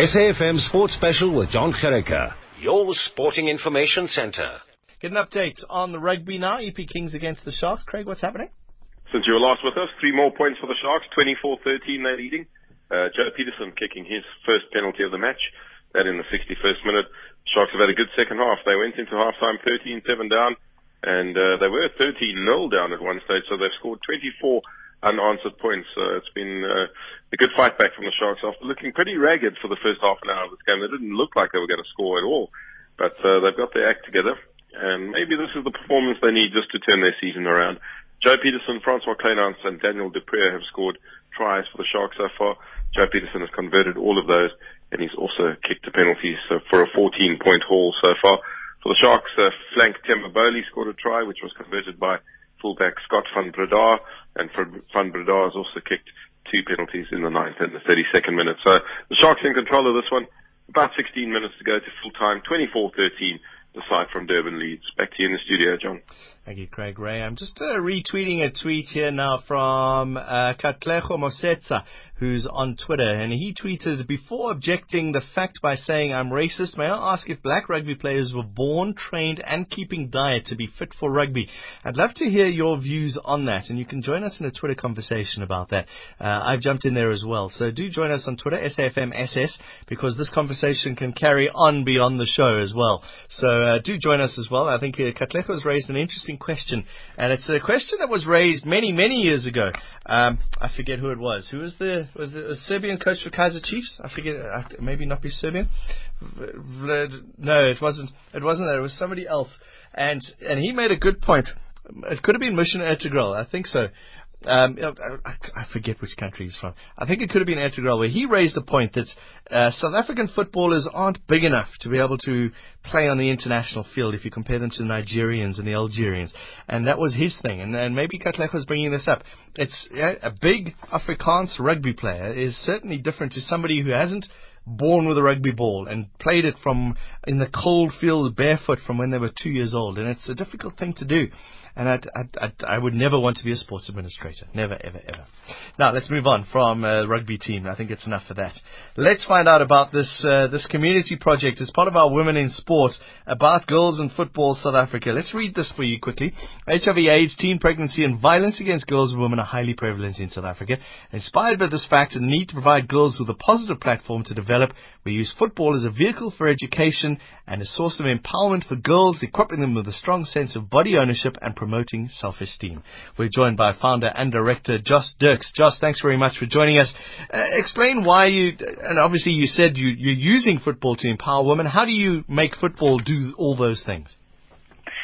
SAFM Sports Special with Jon Gericke, your sporting information centre. Get an update on the rugby now. EP Kings against the Sharks. Craig, what's happening? Since you were last with us, three more points for the Sharks, 24-13 they're leading. Uh, Joe Pietersen kicking his first penalty of the match, that in the 61st minute. Sharks have had a good second half. They went into halftime 13-7 down, and uh, they were 13-0 down at one stage, so they've scored 24 unanswered points. So it's been uh, a good fight back from the Sharks after looking pretty ragged for the first half an hour of this game. They didn't look like they were going to score at all, but uh, they've got their act together, and maybe this is the performance they need just to turn their season around. Joe Pietersen, Francois Kleinhans, and Daniel du Preez have scored tries for the Sharks so far. Joe Pietersen has converted all of those, and he's also kicked a penalty so for a 14-point haul so far. For the Sharks, uh, flank Themba Bholi scored a try, which was converted by fullback Scott van Breda, and van Breda has also kicked two penalties in the ninth and the 32nd minute. So the Sharks in control of this one. About 16 minutes to go to full time, 24-13 the side from Durban leads. Back to you in the studio, John. Thank you, Craig Ray. I'm just uh, retweeting a tweet here now from uh, Katlejo Mosetsa, who's on Twitter, and he tweeted, before objecting the fact by saying I'm racist, may I ask if black rugby players were born, trained, and keeping diet to be fit for rugby? I'd love to hear your views on that, and you can join us in a Twitter conversation about that. Uh, I've jumped in there as well, so do join us on Twitter, SAFMSS, because this conversation can carry on beyond the show as well. So uh, do join us as well. I think uh, has raised an interesting question, and it's a question that was raised many, many years ago. Um, I forget who it was. Who was the was the Serbian coach for Kaizer Chiefs? I forget. Maybe not be Serbian. No, it wasn't. It wasn't that. It was somebody else, and and he made a good point. It could have been Muhsin Ertuğral. I think so. Um, I, I, forget which country he's from. I think it could have been Ertuğral, where he raised the point that uh, South African footballers aren't big enough to be able to play on the international field if you compare them to the Nigerians and the Algerians. And that was his thing. And, and maybe Katlech was bringing this up. It's yeah, a big Afrikaans rugby player is certainly different to somebody who hasn't born with a rugby ball and played it from in the cold field barefoot from when they were two years old. And it's a difficult thing to do. And I'd, I'd, I'd, I would never want to be a sports administrator. Never, ever, ever. Now, let's move on from uh, rugby team. I think it's enough for that. Let's find out about this, uh, this community project as part of our Women in Sport about girls in football South Africa. Let's read this for you quickly. HIV, AIDS, teen pregnancy, and violence against girls and women are highly prevalent in South Africa. Inspired by this fact and the need to provide girls with a positive platform to develop, we use football as a vehicle for education and a source of empowerment for girls, equipping them with a strong sense of body ownership and promoting self-esteem. We're joined by founder and director Jos Dirkx. Jos, thanks very much for joining us. Uh, explain why you, and obviously you said you, you're using football to empower women. How do you make football do all those things?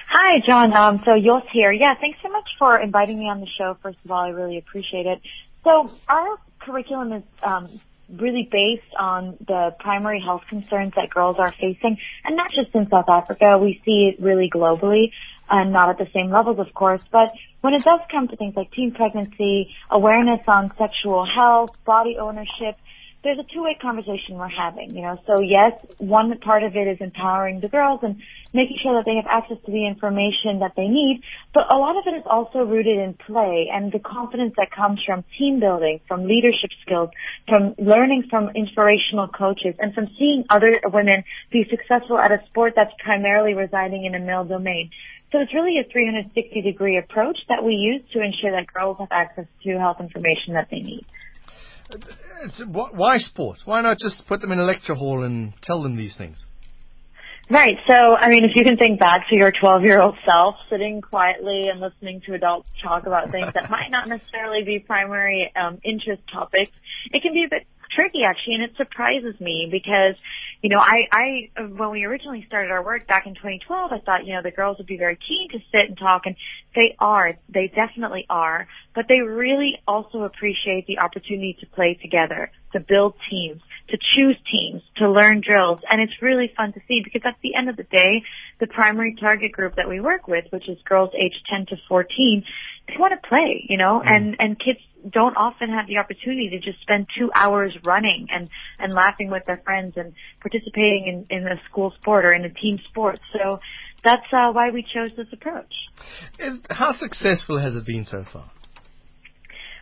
Hi, John. Um, so Jos here. Yeah, thanks so much for inviting me on the show. First of all, I really appreciate it. So our curriculum is um, really based on the primary health concerns that girls are facing, and not just in South Africa. We see it really globally and not at the same levels, of course. But when it does come to things like teen pregnancy, awareness on sexual health, body ownership, there's a two-way conversation we're having, you know. So yes, one part of it is empowering the girls and making sure that they have access to the information that they need, but a lot of it is also rooted in play and the confidence that comes from team building, from leadership skills, from learning from inspirational coaches, and from seeing other women be successful at a sport that's primarily residing in a male domain. So it's really a 360 degree approach that we use to ensure that girls have access to health information that they need. It's, why sport? Why not just put them in a lecture hall and tell them these things? Right. So, I mean, if you can think back to your 12 year old self sitting quietly and listening to adults talk about things that might not necessarily be primary um, interest topics, it can be a bit tricky actually, and it surprises me because, you know, I, I, when we originally started our work back in 2012, I thought, you know, the girls would be very keen to sit and talk, and they are, they definitely are, but they really also appreciate the opportunity to play together, to build teams, to choose teams, to learn drills, and it's really fun to see because at the end of the day, the primary target group that we work with, which is girls aged 10 to 14, they want to play, you know, mm. and, and kids don't often have the opportunity to just spend two hours running and, and laughing with their friends and participating in, in a school sport or in a team sport. So that's uh, why we chose this approach. Is, how successful has it been so far?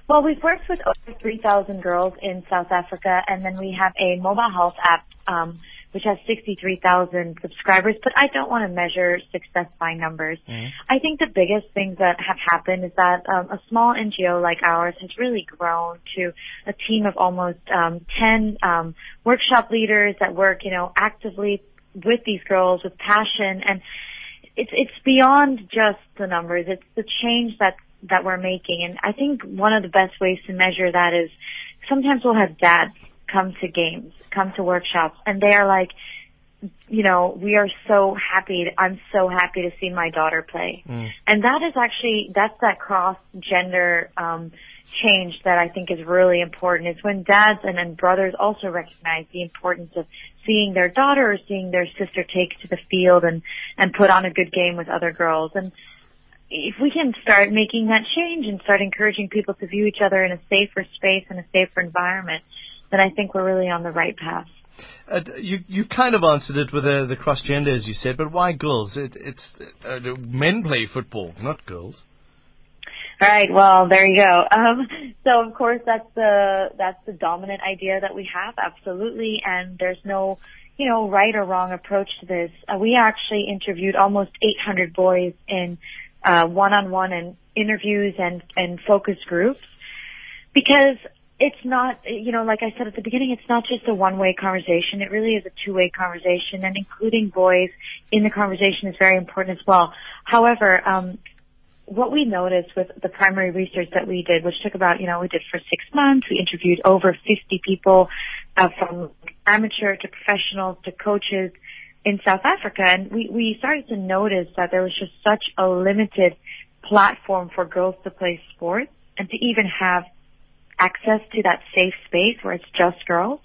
Well, we've worked with over 3,000 girls in South Africa, and then we have a mobile health app um, which has 63,000 subscribers. But I don't want to measure success by numbers. Mm-hmm. I think the biggest things that have happened is that um, a small NGO like ours has really grown to a team of almost um, 10 um, workshop leaders that work, you know, actively with these girls with passion and it's it's beyond just the numbers. It's the change that that we're making, and I think one of the best ways to measure that is sometimes we'll have dads come to games, come to workshops, and they are like, you know, we are so happy. I'm so happy to see my daughter play, Mm. and that is actually that's that cross gender um, change that I think is really important. It's when dads and then brothers also recognize the importance of seeing their daughter or seeing their sister take to the field and and put on a good game with other girls and if we can start making that change and start encouraging people to view each other in a safer space and a safer environment, then I think we're really on the right path. Uh, you you kind of answered it with uh, the cross gender, as you said, but why girls? It, it's uh, men play football, not girls. All right. Well, there you go. Um, so of course that's the that's the dominant idea that we have, absolutely. And there's no, you know, right or wrong approach to this. Uh, we actually interviewed almost 800 boys in uh, one-on-one and interviews and and focus groups because it's not, you know, like I said at the beginning, it's not just a one-way conversation. It really is a two-way conversation, and including boys in the conversation is very important as well. However, um, what we noticed with the primary research that we did, which took about, you know, we did for six months, we interviewed over 50 people uh, from amateur to professionals to coaches in South Africa, and we, we started to notice that there was just such a limited platform for girls to play sports and to even have access to that safe space where it's just girls.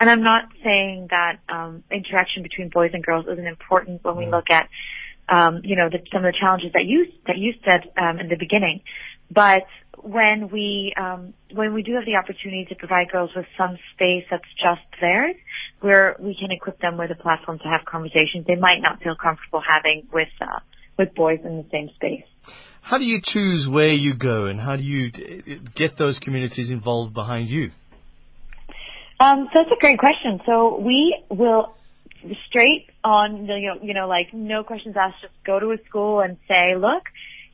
And I'm not saying that um, interaction between boys and girls isn't important when we look at, um, you know, the, some of the challenges that you that you said um, in the beginning. But when we um, when we do have the opportunity to provide girls with some space that's just theirs, where we can equip them with a platform to have conversations they might not feel comfortable having with uh, with boys in the same space. How do you choose where you go, and how do you d- get those communities involved behind you? Um, so that's a great question. So we will straight on, you know, you know, like no questions asked, just go to a school and say, look,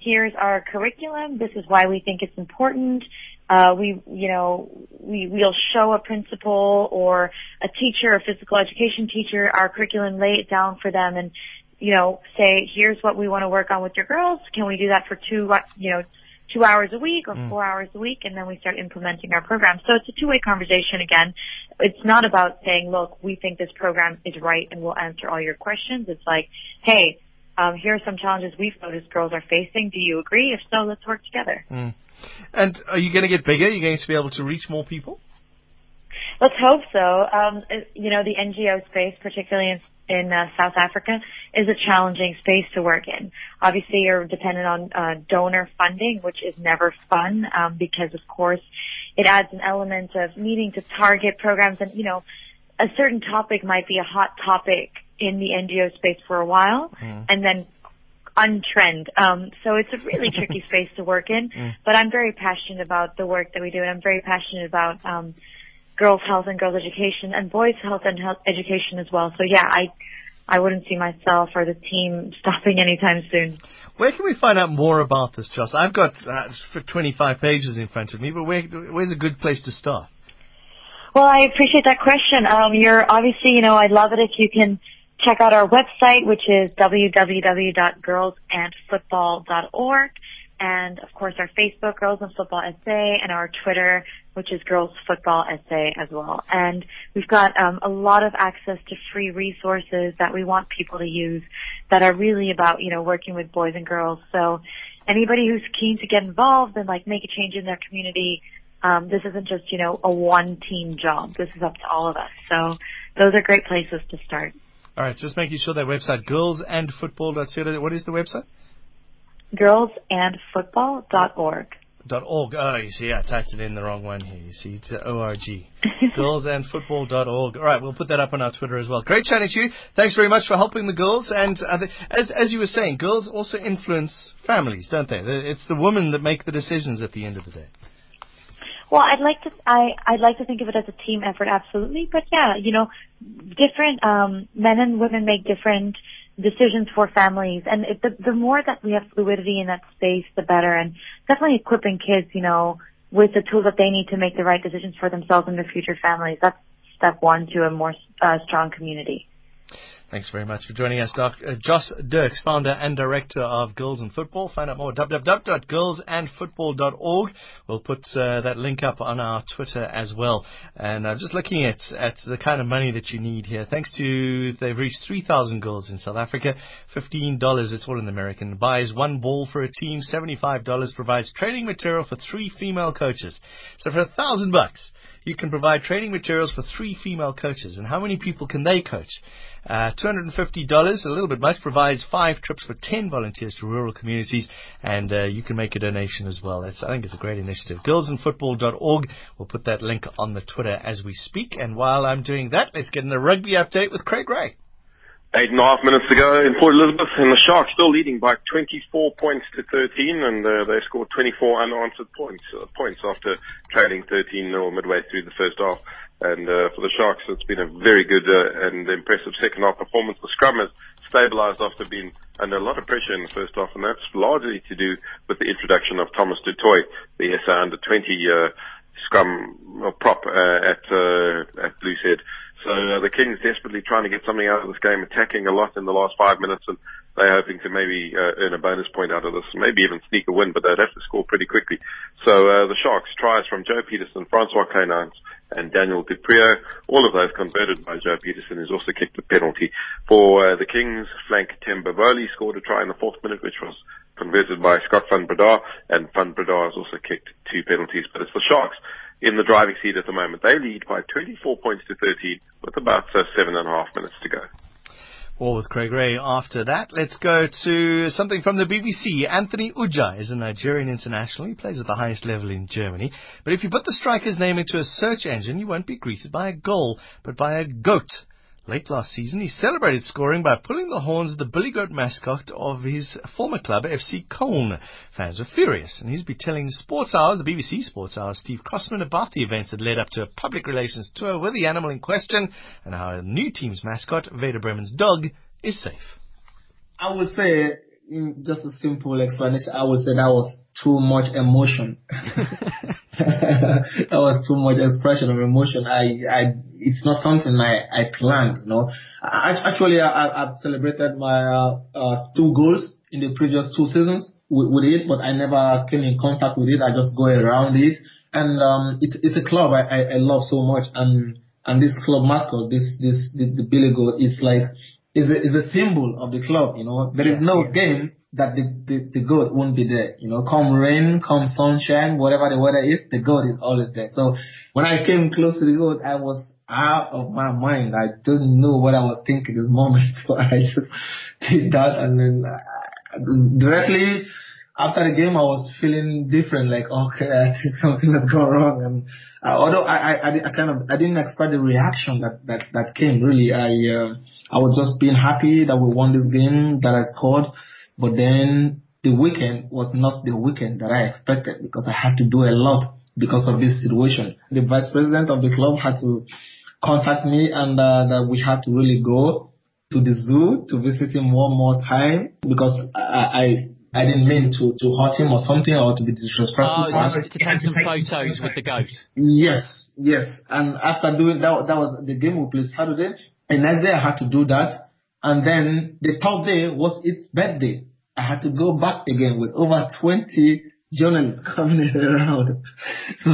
here's our curriculum. This is why we think it's important. Uh, we, you know, we, we'll show a principal or a teacher, a physical education teacher, our curriculum, lay it down for them and, you know, say, here's what we want to work on with your girls. Can we do that for two, you know, two hours a week or four hours a week? And then we start implementing our program. So it's a two-way conversation again. It's not about saying, look, we think this program is right and we'll answer all your questions. It's like, hey, um, here are some challenges we've noticed girls are facing. Do you agree? If so, let's work together. And are you going to get bigger? Are you going to be able to reach more people? Let's hope so. Um, you know, the NGO space, particularly in, in uh, South Africa, is a challenging space to work in. Obviously, you're dependent on uh, donor funding, which is never fun um, because, of course, it adds an element of needing to target programs, and you know, a certain topic might be a hot topic in the NGO space for a while, and then untrend. Um, so it's a really tricky space to work in. But I'm very passionate about the work that we do, and I'm very passionate about um, girls' health and girls' education, and boys' health and health education as well. So yeah, I I wouldn't see myself or the team stopping anytime soon. Where can we find out more about this, Jos? I've got uh, for 25 pages in front of me, but where, where's a good place to start? Well, I appreciate that question. Um, you're obviously, you know, I'd love it if you can check out our website, which is www.girlsandfootball.org. And of course our Facebook, Girls and Football SA, and our Twitter, which is Girls Football SA as well. And we've got um, a lot of access to free resources that we want people to use that are really about, you know, working with boys and girls. So anybody who's keen to get involved and like make a change in their community, um, this isn't just, you know, a one team job. This is up to all of us. So those are great places to start. All right, just making sure that website, girlsandfootball.co. What is the website? Girlsandfootball.org. Dot .org. Oh, you see, I typed it in the wrong one here. You see, it's O-R-G. girlsandfootball.org. All right, we'll put that up on our Twitter as well. Great chatting to you. Thanks very much for helping the girls. And uh, the, as, as you were saying, girls also influence families, don't they? It's the women that make the decisions at the end of the day. Well, I'd like to I I'd like to think of it as a team effort, absolutely. But yeah, you know, different um, men and women make different decisions for families, and it, the the more that we have fluidity in that space, the better. And definitely equipping kids, you know, with the tools that they need to make the right decisions for themselves and their future families. That's step one to a more uh, strong community. Thanks very much for joining us, Doc. Uh, Jos Dirkx, founder and director of Girls and Football. Find out more at www.girlsandfootball.org. We'll put uh, that link up on our Twitter as well. And uh, just looking at, at the kind of money that you need here, thanks to, they've reached 3,000 girls in South Africa. $15, it's all in American. Buys one ball for a team. $75 provides training material for three female coaches. So for a thousand bucks, you can provide training materials for three female coaches. And how many people can they coach? Uh, $250, a little bit much, provides five trips for 10 volunteers to rural communities, and uh, you can make a donation as well. It's, I think it's a great initiative. Girlsinfootball.org. We'll put that link on the Twitter as we speak. And while I'm doing that, let's get in the rugby update with Craig Ray. Eight and a half minutes to go in Port Elizabeth, and the Sharks still leading by 24 points to 13, and uh, they scored 24 unanswered points uh, points after trailing 13 0 midway through the first half. And uh, for the Sharks, it's been a very good uh, and impressive second half performance. The scrum has stabilised after being under a lot of pressure in the first half, and that's largely to do with the introduction of Thomas du Toit, the SA under 20 uh, scrum prop uh, at uh, at Loosehead. So uh, the Kings desperately trying to get something out of this game, attacking a lot in the last five minutes, and they're hoping to maybe uh, earn a bonus point out of this, maybe even sneak a win, but they'd have to score pretty quickly. So uh, the Sharks tries from Joe Pietersen, Francois Kleinhans, and Daniel du Preez, all of those converted by Joe Pietersen, who's also kicked a penalty. For uh, the Kings, flank Tim Bavoli scored a try in the fourth minute, which was converted by Scott van Breda, and van Breda has also kicked two penalties, but it's the Sharks in the driving seat at the moment. They lead by 24 points to 13 with about uh, seven and a half minutes to go. All with Craig Ray after that. Let's go to something from the BBC. Anthony Ujah is a Nigerian international. He plays at the highest level in Germany. But if you put the striker's name into a search engine, you won't be greeted by a goal, but by a goat. Late last season, he celebrated scoring by pulling the horns of the Billy Goat mascot of his former club, FC Köln. Fans were furious, and he's been telling Sports Hour, the BBC Sports Hour, Steve Crossman about the events that led up to a public relations tour with the animal in question and how a new team's mascot, Werder Bremen's dog, is safe. I would say, just a simple explanation, I would say that was too much emotion. that was too much expression of emotion. I, I, it's not something I, I planned, you know. I, actually, I, I've celebrated my, uh, uh, two goals in the previous two seasons with, with it, but I never came in contact with it. I just go around it. And, um, it's, it's a club I, I, I love so much. And, and this club mascot, this, this, the, the Billy Goat, it's like, is a, is a symbol of the club, you know. There is no game that the, the, the goat won't be there. You know, come rain, come sunshine, whatever the weather is, the goat is always there. So when I came close to the goat, I was out of my mind. I didn't know what I was thinking this moment. So I just did that and then uh, directly after the game, I was feeling different, like, okay, I think something has gone wrong. And uh, although I, I, I, kind of, I didn't expect the reaction that, that, that came really. I, uh, I was just being happy that we won this game, that I scored. But then the weekend was not the weekend that I expected because I had to do a lot because of this situation. The vice president of the club had to contact me and uh, that we had to really go to the zoo to visit him one more time because I, I I didn't mean to, to hurt him or something or to be disrespectful. Oh, to, to take some photos with the goat. Yes, yes. And after doing that, that was the game we played Saturday. And next day I had to do that. And then the third day was its birthday. I had to go back again with over 20 journalists coming around. So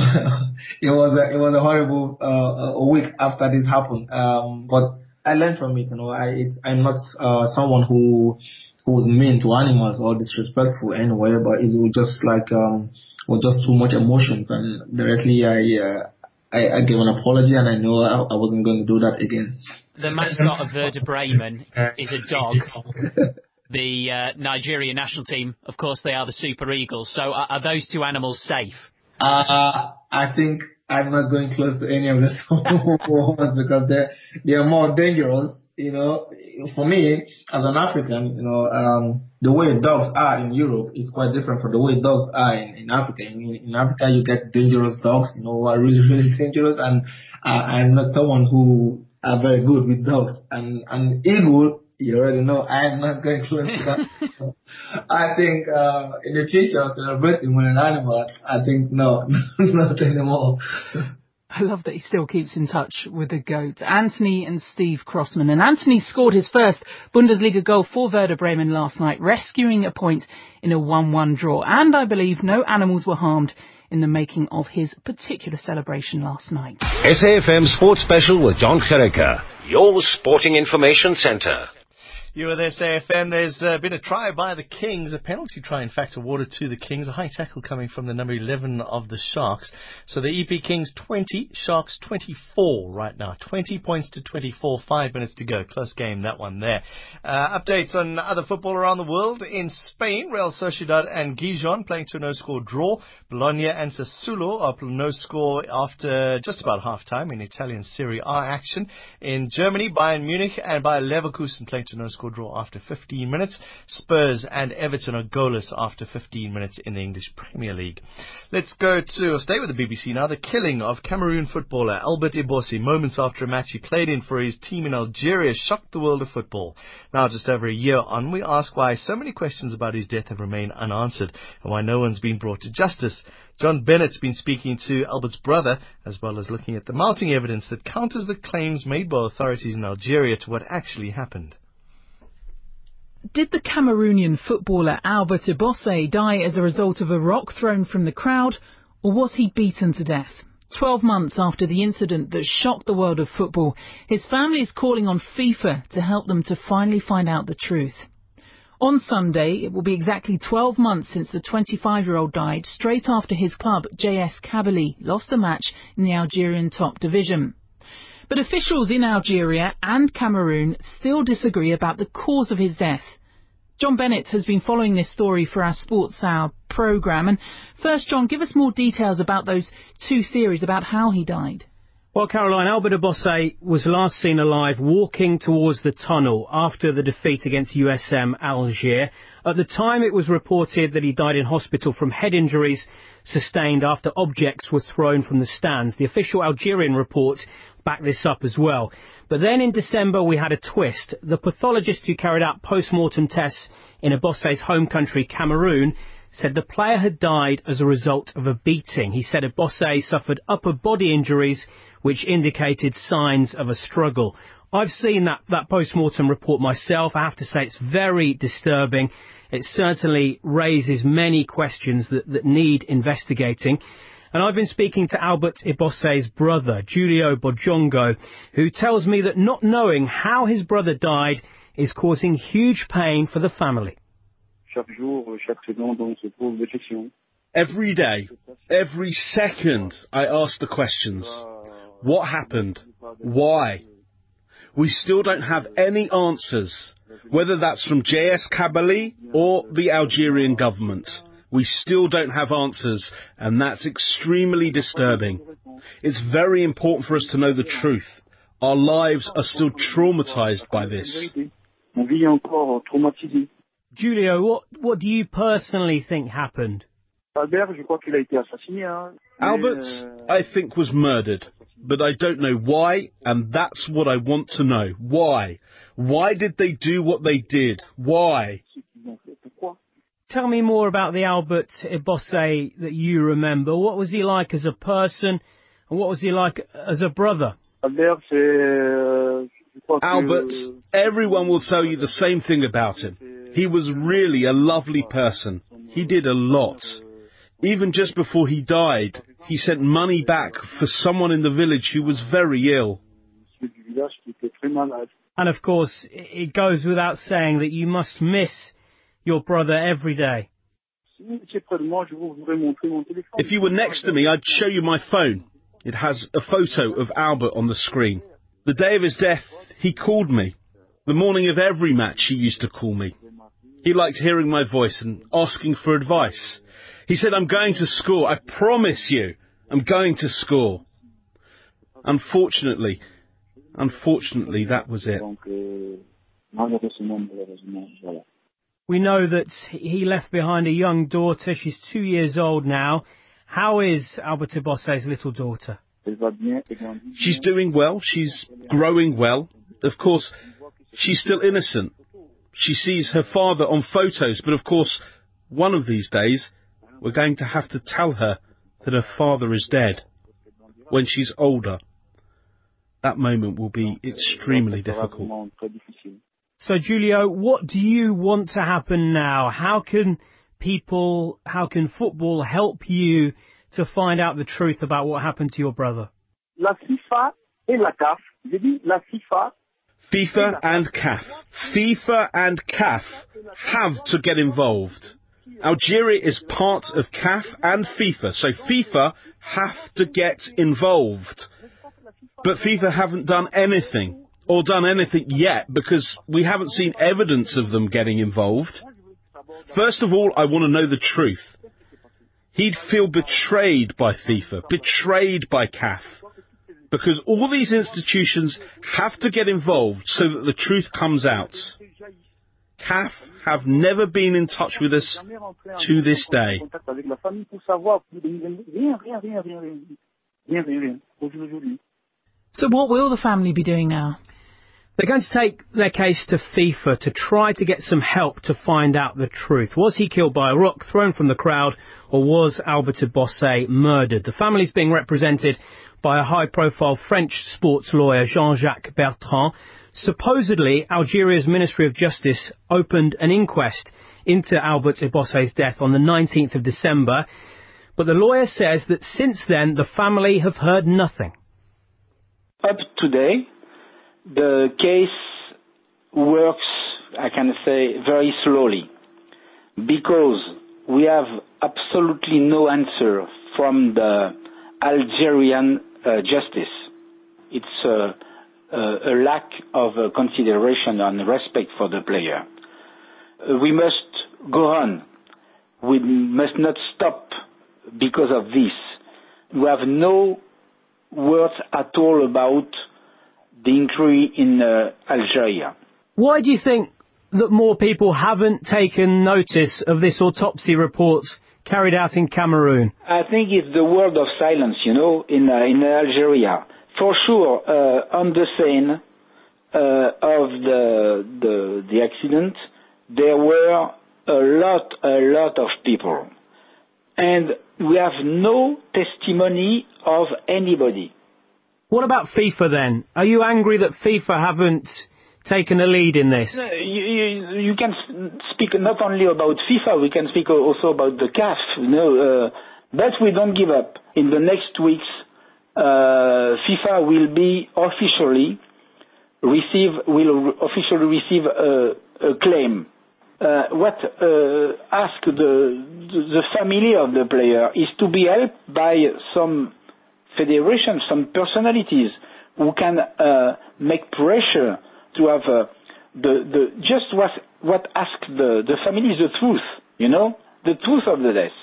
it was a, it was a horrible uh, a week after this happened. Um, but I learned from it. You know, I it's, I'm not uh, someone who who was mean to animals or disrespectful anyway, but it was just like um was just too much emotions and directly I uh, I, I gave an apology and I know I, I wasn't going to do that again. The mascot of Werder Bremen is a dog. the uh, Nigeria national team, of course, they are the Super Eagles. So are, are those two animals safe? Uh, I think I'm not going close to any of the ones because they're they're more dangerous. You know, for me as an African, you know, um, the way dogs are in Europe is quite different from the way dogs are in, in Africa. In, in Africa, you get dangerous dogs, you know, who are really really dangerous, and I, I'm not someone who are very good with dogs. And an eagle you already know I'm not going close to that. I think uh, in the future, celebrating with an animal, I think no, not anymore. I love that he still keeps in touch with the GOAT, Anthony and Steve Crossman. And Anthony scored his first Bundesliga goal for Werder Bremen last night, rescuing a point in a 1-1 draw. And I believe no animals were harmed in the making of his particular celebration last night. SAFM Sports Special with Jon Gericke, your sporting information centre. You were there, SAFM. There's uh, been a try by the Kings, a penalty try, in fact, awarded to the Kings. A high tackle coming from the number 11 of the Sharks. So the EP Kings 20, Sharks 24 right now. 20 points to 24, five minutes to go. Close game, that one there. Uh, updates on other football around the world. In Spain, Real Sociedad and Gijón playing to a no-score draw. Bologna and Sassuolo are no score after just about half time in Italian Serie A action. In Germany, Bayern Munich and Bayer Leverkusen playing to no draw after 15 minutes. Spurs and Everton are goalless after 15 minutes in the English Premier League. Let's go to, stay with the BBC now, the killing of Cameroon footballer Albert Ebosse moments after a match he played in for his team in Algeria shocked the world of football. Now, just over a year on, we ask why so many questions about his death have remained unanswered and why no one's been brought to justice. John Bennett's been speaking to Albert's brother, as well as looking at the mounting evidence that counters the claims made by authorities in Algeria to what actually happened. Did the Cameroonian footballer Albert Ebosse die as a result of a rock thrown from the crowd, or was he beaten to death? Twelve months after the incident that shocked the world of football, his family is calling on FIFA to help them to finally find out the truth. On Sunday, it will be exactly 12 months since the 25-year-old died straight after his club, JS Kabylie, lost a match in the Algerian top division. But officials in Algeria and Cameroon still disagree about the cause of his death. John Bennett has been following this story for our Sports Hour programme. And first, John, give us more details about those two theories about how he died. Well, Caroline, Albert Ebosse was last seen alive walking towards the tunnel after the defeat against USM Alger. At the time, it was reported that he died in hospital from head injuries sustained after objects were thrown from the stands. The official Algerian report back this up as well. But then in December we had a twist. The pathologist who carried out post-mortem tests in Ebosse's home country, Cameroon, said the player had died as a result of a beating. He said Ebosse suffered upper body injuries which indicated signs of a struggle. I've seen that, that post-mortem report myself. I have to say it's very disturbing. It certainly raises many questions that, that need investigating. And I've been speaking to Albert Ebosse's brother, Julio Bojongo, who tells me that not knowing how his brother died is causing huge pain for the family. Every day, every second, I ask the questions. What happened? Why? We still don't have any answers, whether that's from JS Kabylie or the Algerian government we still don't have answers, and that's extremely disturbing. It's very important for us to know the truth. Our lives are still traumatized by this. Julio, what, what do you personally think happened? Albert, I think, was murdered, but I don't know why, and that's what I want to know. Why? Why did they do what they did? Why? Tell me more about the Albert Ebosse that you remember. What was he like as a person, and what was he like as a brother? Albert, everyone will tell you the same thing about him. He was really a lovely person. He did a lot. Even just before he died, he sent money back for someone in the village who was very ill. And of course, it goes without saying that you must miss your brother every day? If you were next to me, I'd show you my phone. It has a photo of Albert on the screen. The day of his death, he called me. The morning of every match, he used to call me. He liked hearing my voice and asking for advice. He said, I'm going to score. I promise you, I'm going to score. Unfortunately, unfortunately, that was it. We know that he left behind a young daughter. She's two years old now. How is Albert Ebosse's little daughter? She's doing well. She's growing well. Of course, she's still innocent. She sees her father on photos, but of course, one of these days, we're going to have to tell her that her father is dead. When she's older, that moment will be extremely difficult. So, Julio, what do you want to happen now? How can people, how can football help you to find out the truth about what happened to your brother? La FIFA et la CAF. J'ai dit la FIFA FIFA and CAF. FIFA and CAF have to get involved. Algeria is part of CAF and FIFA, so FIFA have to get involved. But FIFA haven't done anything, or done anything yet, because we haven't seen evidence of them getting involved. First of all, I want to know the truth. He'd feel betrayed by FIFA, betrayed by CAF because all these institutions have to get involved so that the truth comes out. CAF have never been in touch with us to this day. So what will the family be doing now? They're going to take their case to FIFA to try to get some help to find out the truth. Was he killed by a rock thrown from the crowd, or was Albert Ebosse murdered? The family's being represented by a high-profile French sports lawyer, Jean-Jacques Bertrand. Supposedly, Algeria's Ministry of Justice opened an inquest into Albert Ebosse's death on the 19th of December, but the lawyer says that since then the family have heard nothing. Up today, the case works, I can say, very slowly because we have absolutely no answer from the Algerian uh, justice. It's uh, uh, a lack of consideration and respect for the player. we must go on. We must not stop because of this. We have no words at all about the injury in Algeria. Why do you think that more people haven't taken notice of this autopsy report carried out in Cameroon? I think it's the world of silence, you know, in uh, in Algeria. For sure, uh, on the scene uh, of the, the the accident, there were a lot a lot of people, and we have no testimony of anybody. What about FIFA then? Are you angry that FIFA haven't taken a lead in this? You, you, you can speak not only about FIFA, we can speak also about the CAF. You know, uh, but we don't give up. In the next weeks, uh, FIFA will be officially receive will officially receive a, a claim. Uh, what uh, ask the the family of the player is to be helped by some federation, some personalities who can uh, make pressure to have uh, the the just what what asked the the family is the truth, you know, the truth of the death.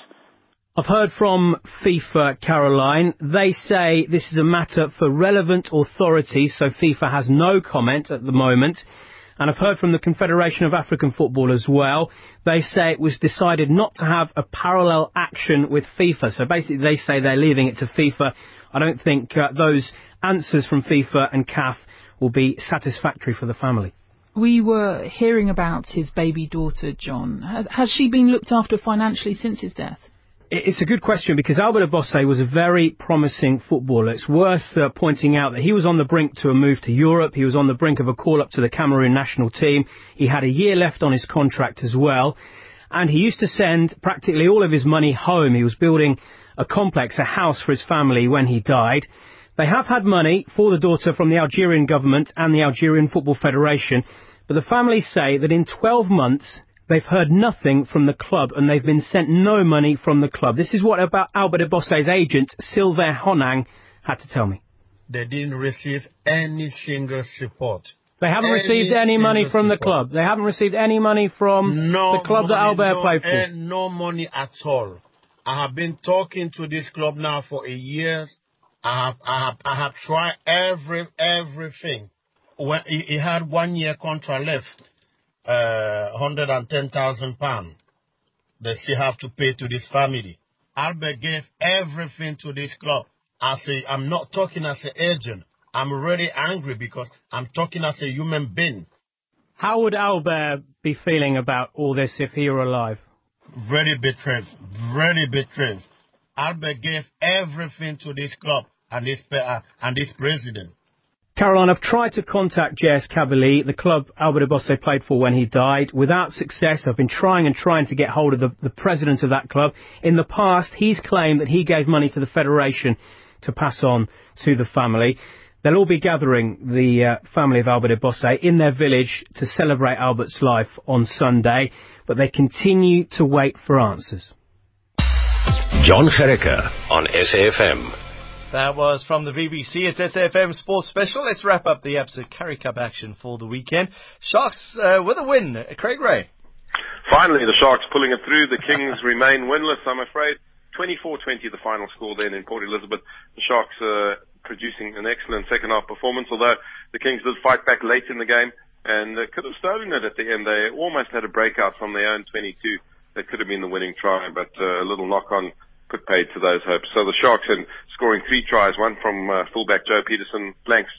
I've heard from FIFA, Caroline. They say this is a matter for relevant authorities, so FIFA has no comment at the moment. And I've heard from the Confederation of African Football as well. They say it was decided not to have a parallel action with FIFA. So basically they say they're leaving it to FIFA. I don't think uh, those answers from FIFA and CAF will be satisfactory for the family. We were hearing about his baby daughter, John. Has she been looked after financially since his death? It's a good question because Albert Ebosse was a very promising footballer. It's worth uh, pointing out that he was on the brink to a move to Europe. He was on the brink of a call up to the Cameroon national team. He had a year left on his contract as well. And he used to send practically all of his money home. He was building a complex, a house for his family when he died. They have had money for the daughter from the Algerian government and the Algerian Football Federation, but the family say that in 12 months they've heard nothing from the club and they've been sent no money from the club. This is what about Albert Ebosse's agent, Sylvain Honang, had to tell me. They didn't receive any single support. They haven't any received any money from support. the club. They haven't received any money from no the club money, that Albert no, played for. Eh, no money at all. I have been talking to this club now for a year. I have, I have, I have tried every, everything. When he, he had one year contract left, uh, 110,000 pounds. They still have to pay to this family. Albert gave everything to this club. I say, I'm not talking as an agent. I'm really angry because I'm talking as a human being. How would Albert be feeling about all this if he were alive? Very betrayed. Very betrayed. Albert gave everything to this club and this, uh, and this president. Caroline, I've tried to contact JS Kabylie, the club Albert Ebosse played for when he died, without success. I've been trying and trying to get hold of the, the president of that club. In the past, he's claimed that he gave money to the federation to pass on to the family. They'll all be gathering the uh, family of Albert Ebosse in their village to celebrate Albert's life on Sunday, but they continue to wait for answers. Jon Gericke on SAFM. That was from the BBC. It's SAFM Sports Special. Let's wrap up the Absa Currie Cup action for the weekend. Sharks uh, with a win. Craig Ray. Finally, the Sharks pulling it through. The Kings remain winless, I'm afraid. 24-20 the final score then in Port Elizabeth. The Sharks uh, producing an excellent second half performance, although the Kings did fight back late in the game and uh, could have stolen it at the end. They almost had a breakout from their own 22 that could have been the winning try, but uh, a little knock on put paid to those hopes. So the Sharks in scoring three tries, one from uh, fullback Joe Pietersen, blanks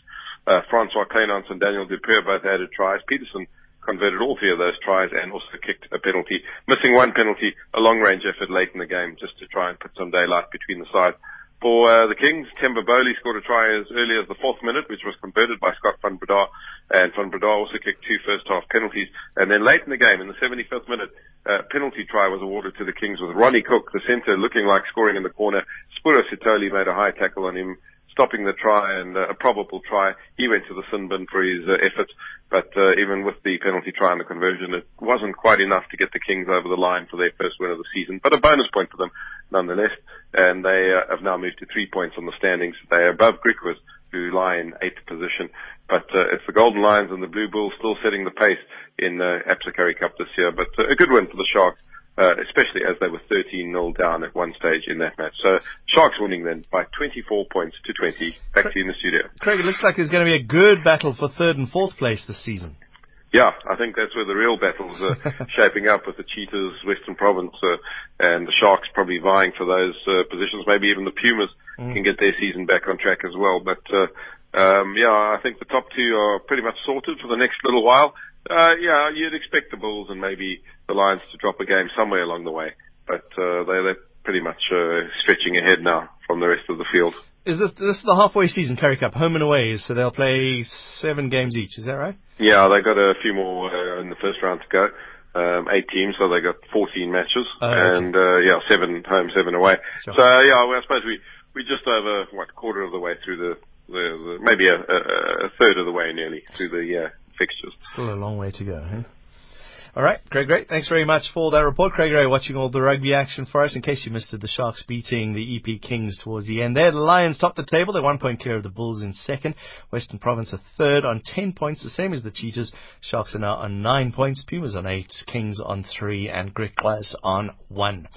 uh, Francois Kleinhans and Daniel du Preez both added tries. Pietersen converted all three of those tries and also kicked a penalty, missing one penalty, a long range effort late in the game just to try and put some daylight between the sides. For uh, the Kings, Temba Bholi scored a try as early as the fourth minute, which was converted by Scott van Breda, and van Breda also kicked two first half penalties. And then late in the game, in the 75th minute, uh, penalty try was awarded to the Kings with Ronnie Cooke, the centre, looking like scoring in the corner. S'bura Sithole made a high tackle on him, stopping the try and uh, a probable try. He went to the sin bin for his uh, efforts, but uh, even with the penalty try and the conversion, it wasn't quite enough to get the Kings over the line for their first win of the season, but a bonus point for them nonetheless. And they uh, have now moved to three points on the standings. They are above Griquas, who lie in eighth position. But uh, it's the Golden Lions and the Blue Bulls still setting the pace in uh, Absa Currie Cup this year. But uh, a good win for the Sharks. Uh, especially as they were 13-0 down at one stage in that match. So Sharks winning then by 24 points to 20. Back to you in the studio. Craig, it looks like there's going to be a good battle for third and fourth place this season. Yeah, I think that's where the real battles are shaping up with the Cheetahs, Western Province, uh, and the Sharks probably vying for those uh, positions. Maybe even the Pumas mm. can get their season back on track as well. But uh, um, yeah, I think the top two are pretty much sorted for the next little while. Uh, yeah, you'd expect the Bulls and maybe the Lions to drop a game somewhere along the way, but uh, they, they're pretty much uh, stretching ahead now from the rest of the field. Is this this is the halfway season Currie Cup, home and away, so they'll play seven games each. Is that right? Yeah, they got a few more uh, in the first round to go. Um, eight teams, so they got 14 matches, oh, and uh, yeah, seven home, seven away. Sure. So yeah, well, I suppose we we just over what quarter of the way through the, the, the maybe a, a, a third of the way nearly through the uh, fixtures. Still a long way to go. Huh? All right, Greg, great. Thanks very much for that report. Craig Ray watching all the rugby action for us. In case you missed it, the Sharks beating the EP Kings towards the end there. The Lions top the table. They're one point clear of the Bulls in second. Western Province a third on ten points, the same as the Cheetahs. Sharks are now on nine points. Pumas on eight. Kings on three. And Griquas on one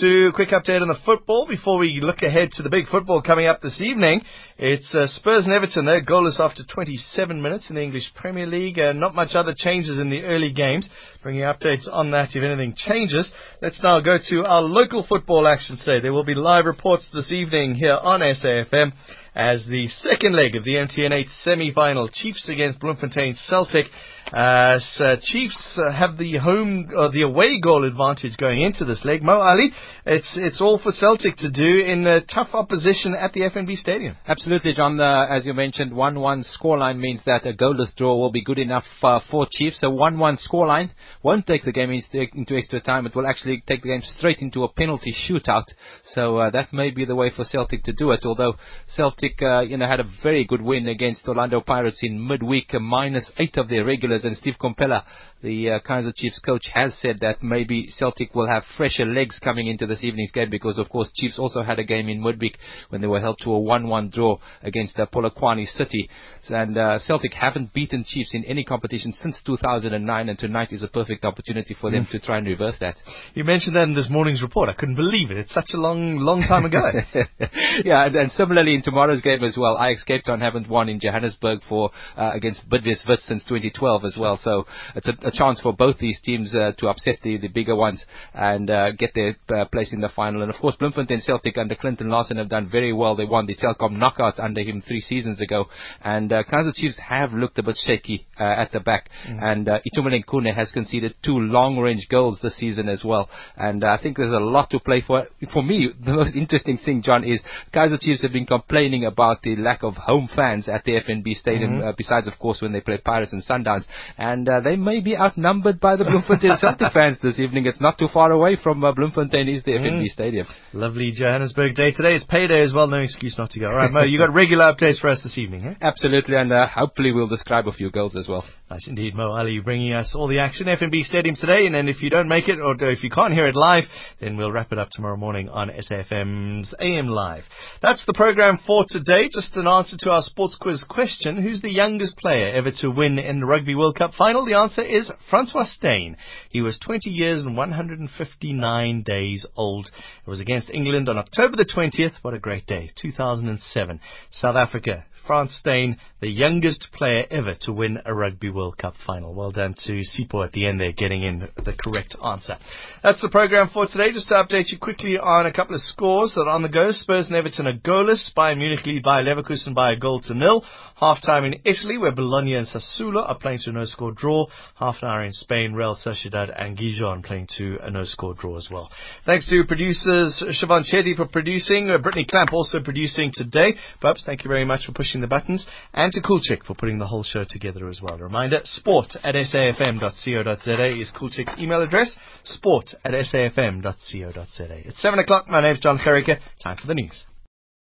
to a quick update on the football before we look ahead to the big football coming up this evening. It's uh, Spurs and Everton. They're goalless after 27 minutes in the English Premier League. Uh, not much other changes in the early games. Bringing updates on that if anything changes. Let's now go to our local football action today. There will be live reports this evening here on SAFM as the second leg of the MTN 8 semi-final. Chiefs against Bloemfontein Celtic. Uh, Chiefs uh, have the home, uh, the away goal advantage going into this leg. Mo Ali, it's it's all for Celtic to do in a tough opposition at the FNB Stadium. Absolutely, John. Uh, as you mentioned, 1-1 scoreline means that a goalless draw will be good enough uh, for Chiefs. A 1-1 scoreline won't take the game into extra time. It will actually take the game straight into a penalty shootout. So uh, that may be the way for Celtic to do it. Although Celtic Celtic, uh, you know, had a very good win against Orlando Pirates in midweek, a minus eight of their regulars, and Steve Komphela the uh, Kaizer Chiefs coach has said that maybe Celtic will have fresher legs coming into this evening's game because, of course, Chiefs also had a game in midweek when they were held to a 1-1 draw against uh, Polokwane City. And uh, Celtic haven't beaten Chiefs in any competition since 2009, and tonight is a perfect opportunity for them mm. to try and reverse that. You mentioned that in this morning's report. I couldn't believe it. It's such a long, long time ago. yeah, and, and, similarly in tomorrow's game as well, Ajax Cape Town haven't won in Johannesburg for uh, against Bidvest Wits since 2012 as well. So it's a, a chance for both these teams uh, to upset the, the bigger ones and uh, get their uh, place in the final. And of course, Bloemfontein Celtic under Clinton Larsen have done very well. They won the Telkom knockout under him three seasons ago. And uh, Kaizer Chiefs have looked a bit shaky uh, at the back. Mm. And uh, Itumeleng Khune has conceded two long-range goals this season as well. And uh, I think there's a lot to play for. For me, the most interesting thing, John, is Kaizer Chiefs have been complaining about the lack of home fans at the FNB Stadium, mm-hmm. besides, of course, when they play Pirates and Sundowns. And they may be outnumbered by the Bloemfontein Celtic fans this evening. It's not too far away from uh, Bloemfontein is the mm. FNB Stadium. Lovely Johannesburg day today. It's payday as well. No excuse not to go. All right, Mo, you got regular updates for us this evening, eh? Absolutely, and uh, hopefully we'll describe a few goals as well. Nice indeed, Mo Ali, bringing us all the action FNB Stadium today. And then if you don't make it, or if you can't hear it live, then we'll wrap it up tomorrow morning on SAFM's AM Live. That's the program for today. Just an answer to our sports quiz question: Who's the youngest player ever to win in the Rugby World Cup final? The answer is Francois Steyn. He was 20 years and 159 days old. It was against England on October the 20th. What a great day, 2007. South Africa Frans Steyn, the youngest player ever to win a Rugby World Cup final. Well done to Sipo at the end there, getting in the correct answer. That's the program for today. Just to update you quickly on a couple of scores that are on the go. Spurs and Everton are goalless. Bayern Munich lead by Leverkusen by a goal to nil. Half time in Italy, where Bologna and Sassuolo are playing to a no-score draw. Half an hour in Spain, Real Sociedad and Gijon playing to a no-score draw as well. Thanks to producers Siobhan Chetty for producing, uh, Brittany Clamp also producing today. Bubs, thank you very much for pushing the buttons, and to Coolchick for putting the whole show together as well. A reminder, sport at safm.co.za is Coolchick's email address, sport at safm.co.za. It's 7 o'clock, my name's Jon Gericke, time for the news.